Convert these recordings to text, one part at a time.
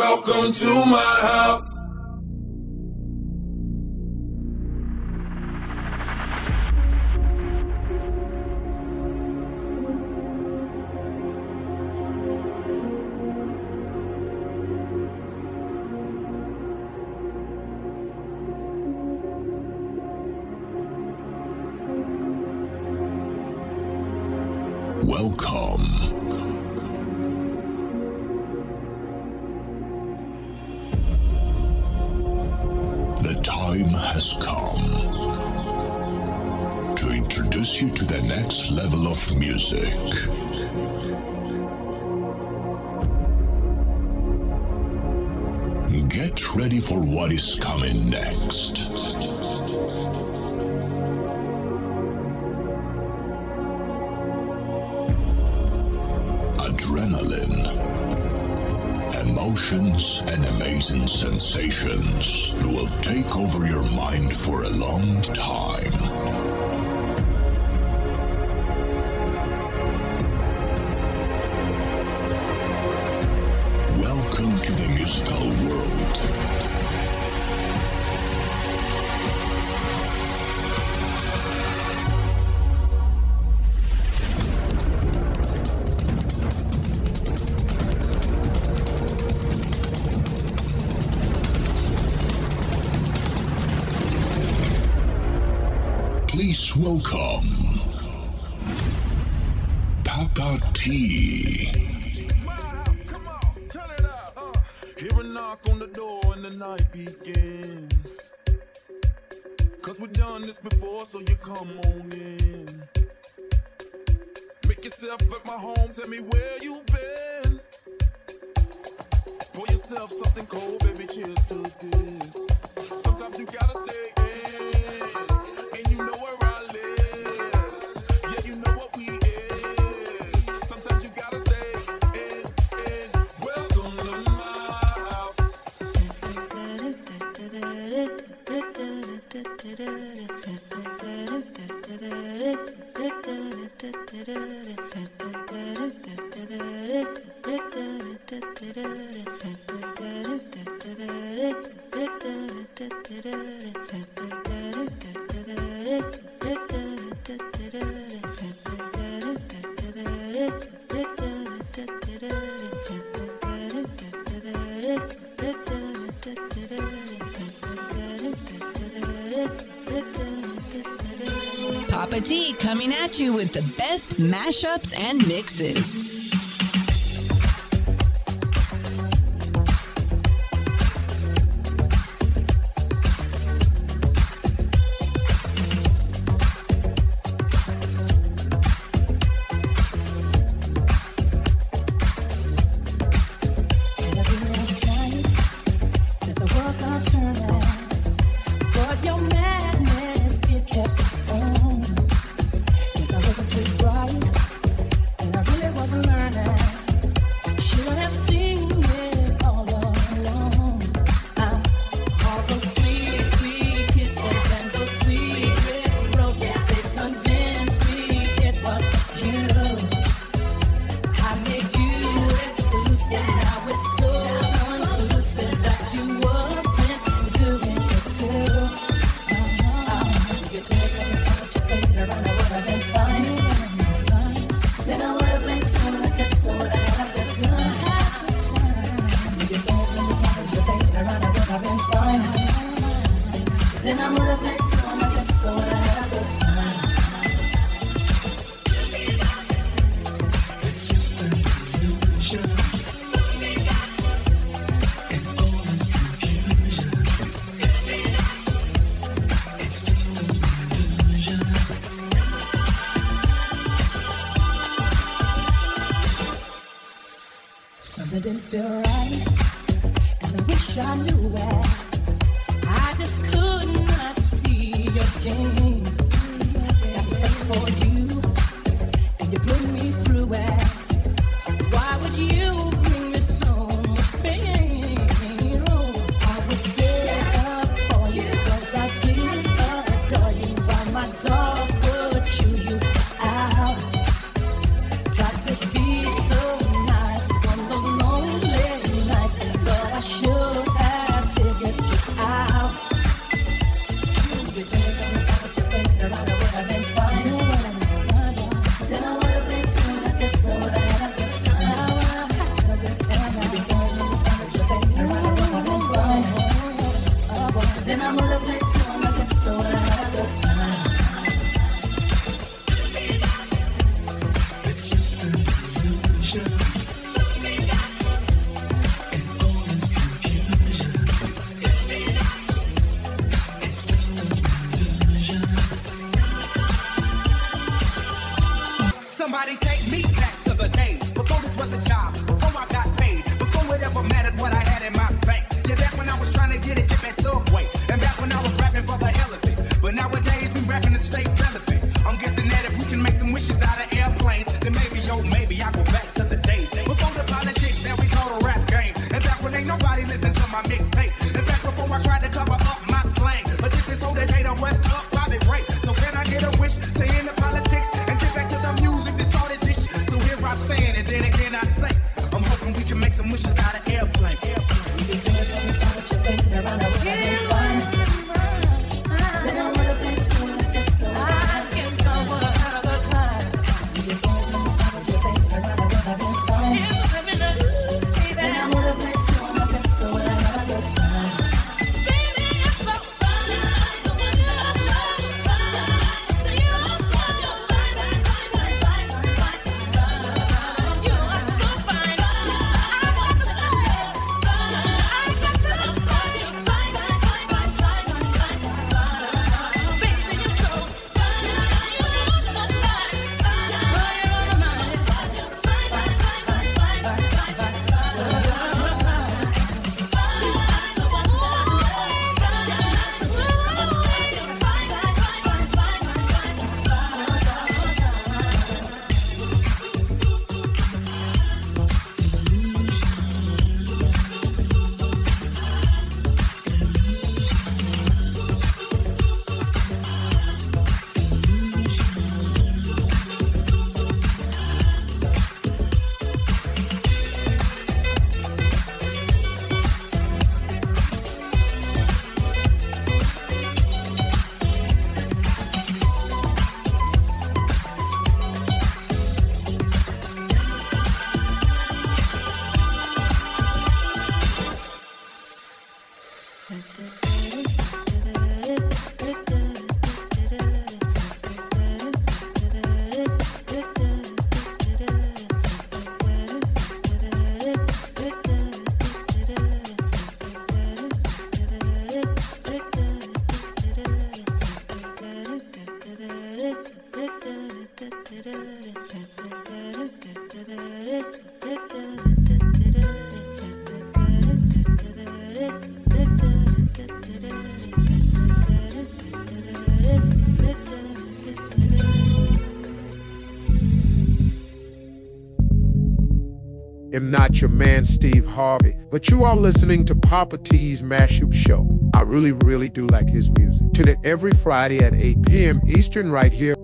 Welcome to my house. door and the night begins. Cause we've done this before, so you come on in. Make yourself at my home, tell me where you've been. Pour yourself something cold, baby, cheers to this. Sometimes you gotta stay. you with the best mashups and mixes. Am not your man, Steve Harvey, but you are listening to Papa T's Mashup Show. I really, really do like his music. Tune in every Friday at 8 p.m. Eastern right here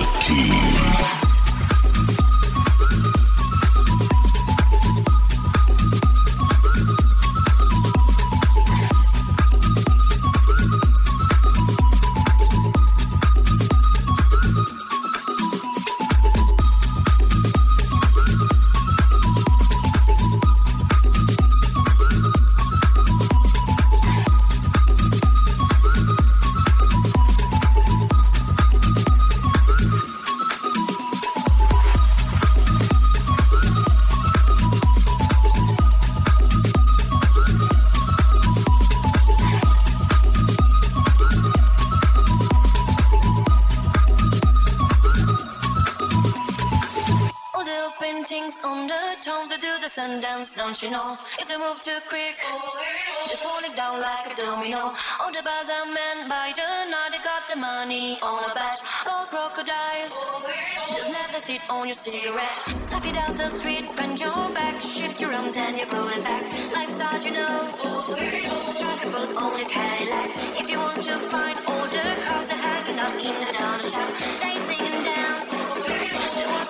Party. Move too quick, they're falling down like a domino. All the bars are men by the Nile, they got the money on a bet. Gold crocodiles, there's never fit on your cigarette. Tap it down the street, bend your back, shift your arm, then you pull it back. Life's hard, you know. Strike a pose on your Cadillac. If you want to find all the cars that hanging out in the down shop, they sing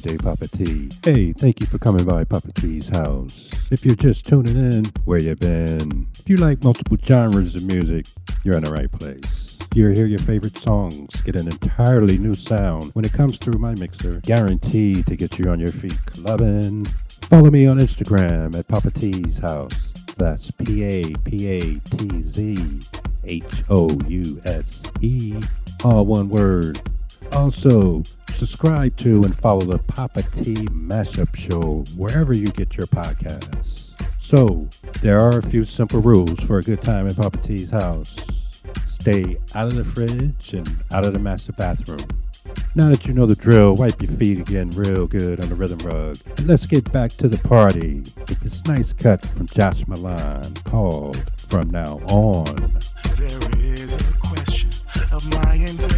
DJ Papa T. Hey, thank you for coming by Papa T's house. If you're just tuning in, where you been? If you like multiple genres of music, you're in the right place. You'll hear your favorite songs, get an entirely new sound when it comes through my mixer, guaranteed to get you on your feet clubbing. Follow me on Instagram at Papa T's house. That's P A P A T Z H O U S E, all one word. Also, subscribe to and follow the Papa T Mashup Show wherever you get your podcasts. So, there are a few simple rules for a good time in Papa T's house. Stay out of the fridge and out of the master bathroom. Now that you know the drill, wipe your feet again real good on the rhythm rug. And let's get back to the party with this nice cut from Josh Milan called From Now On. There is a question of my integrity.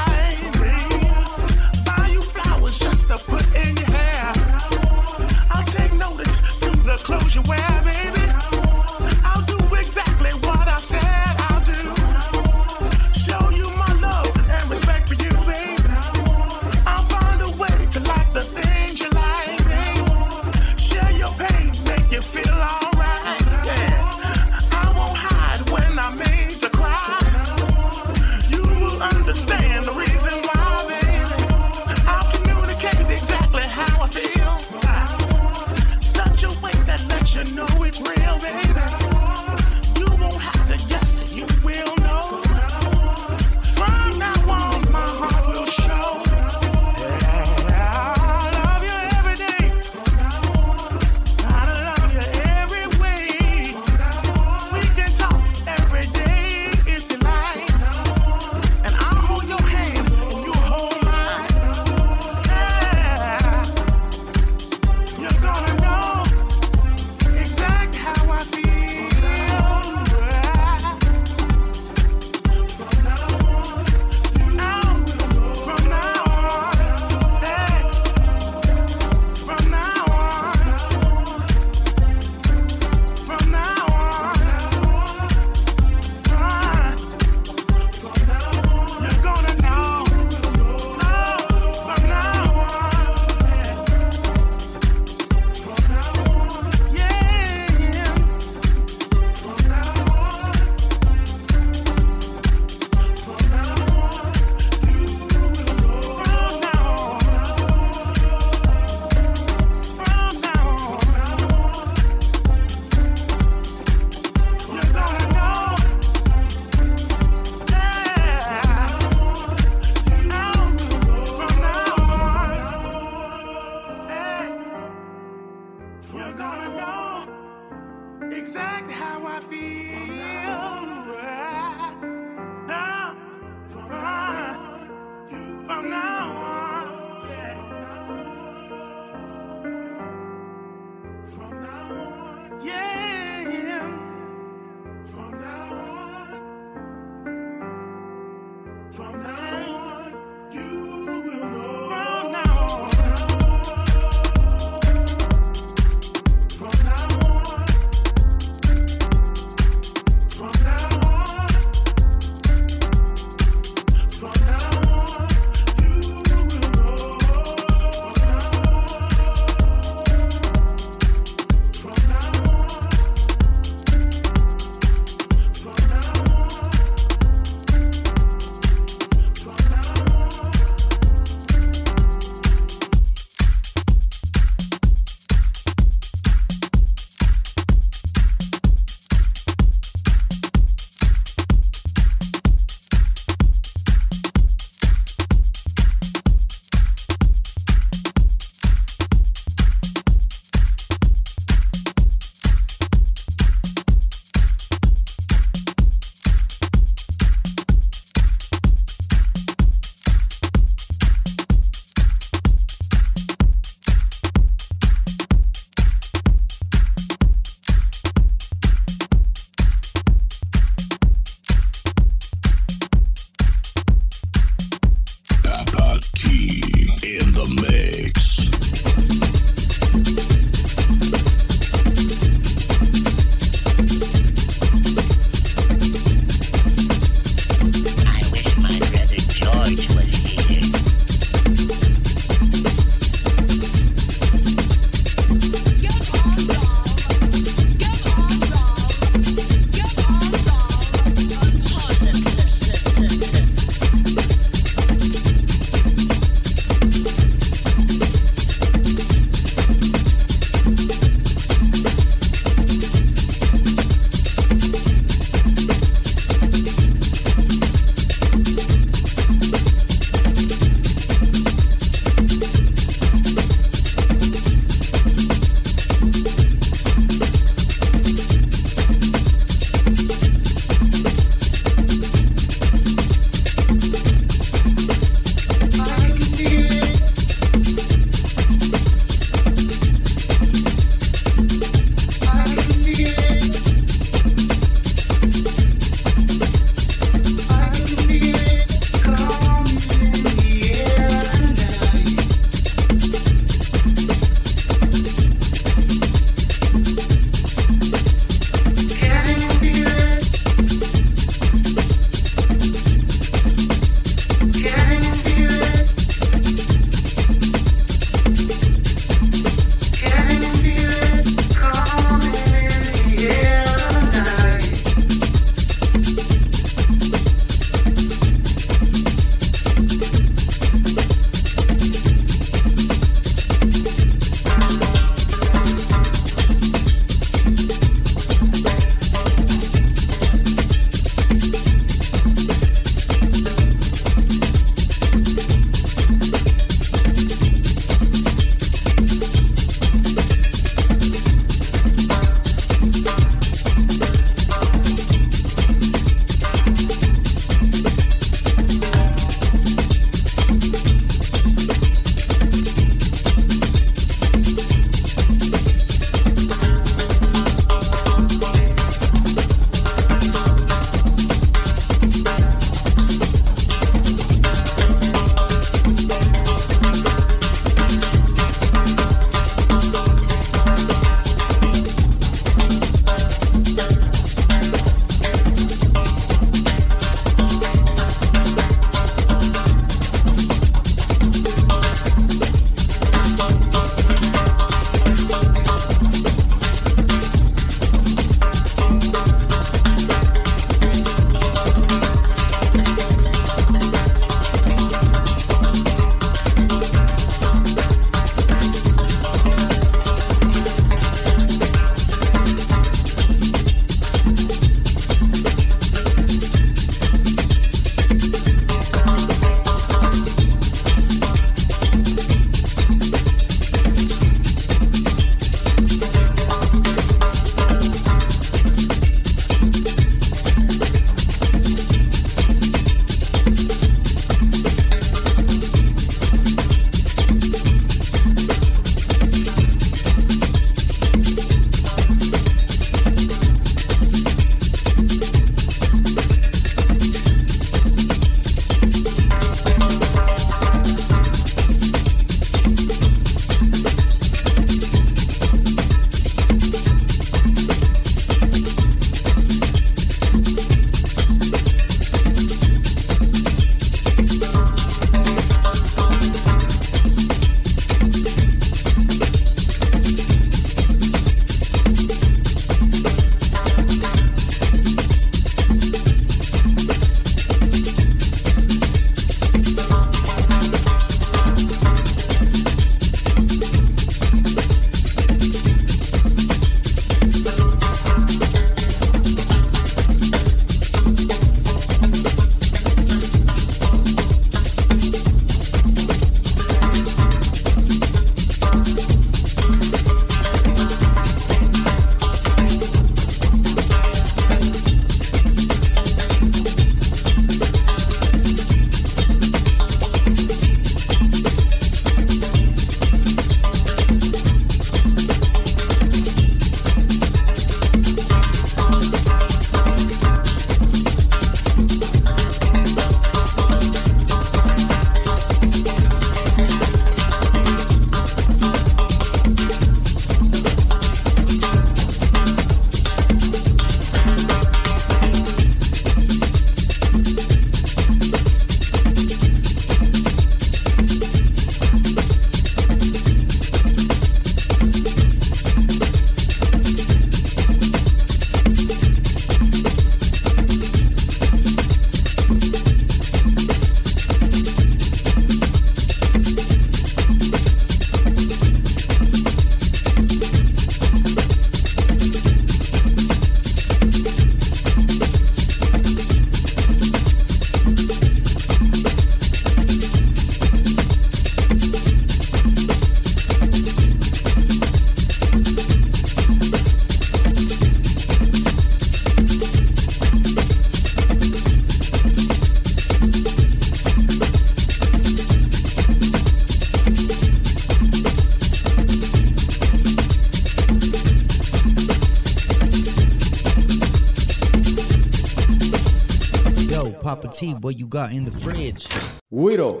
What you got in the fridge? Guiro.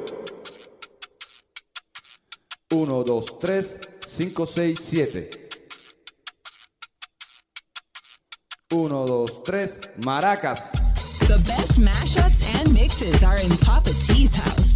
1, 2, 3, 5, 6, 7. 1, 2, 3, maracas. The best mashups and mixes are in Papa T's house.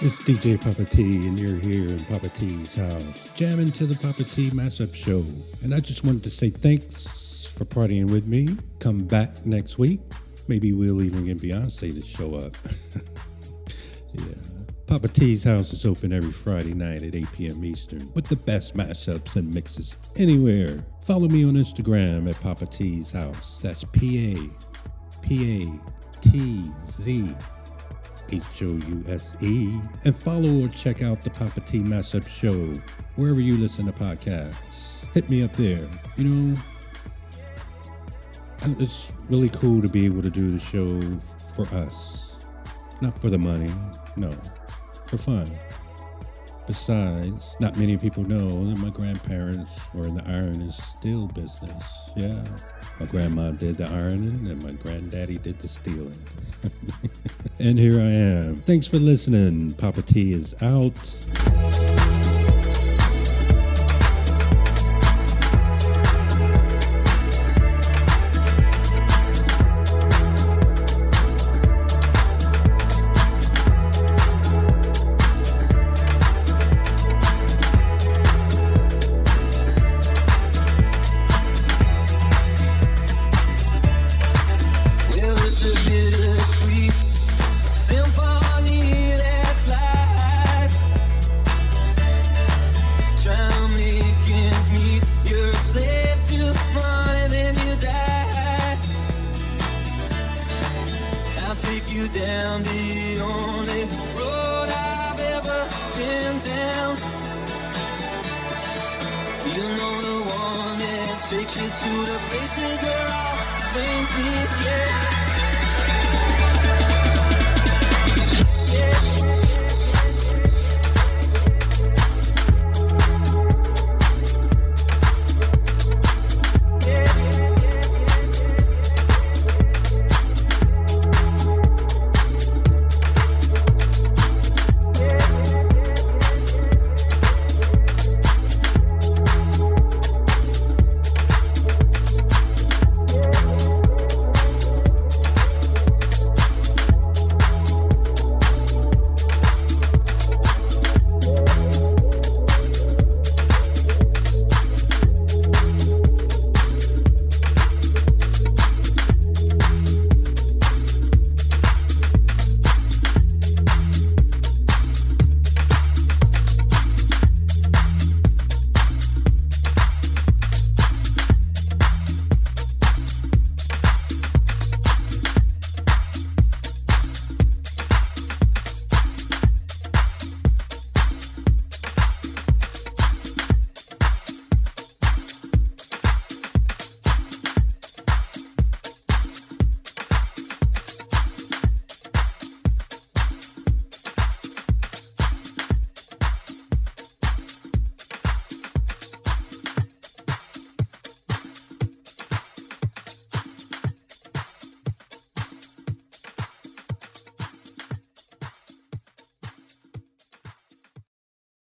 It's DJ Papa T, and you're here in Papa T's house, jamming to the Papa T Mashup Show. And I just wanted to say thanks for partying with me. Come back next week. Maybe we'll even get Beyonce to show up. yeah. Papa T's house is open every Friday night at 8 p.m. Eastern with the best mashups and mixes anywhere. Follow me on Instagram at Papa T's house. That's P A P A T Z H O U S E. And follow or check out the Papa T Mashup Show wherever you listen to podcasts. Hit me up there. You know, it's really cool to be able to do the show for us. Not for the money, no, for fun. Besides, not many people know that my grandparents were in the iron and steel business. Yeah. My grandma did the ironing and my granddaddy did the stealing. and here I am. Thanks for listening. Papa T is out. You know the one that takes you to the places where all things meet, yeah.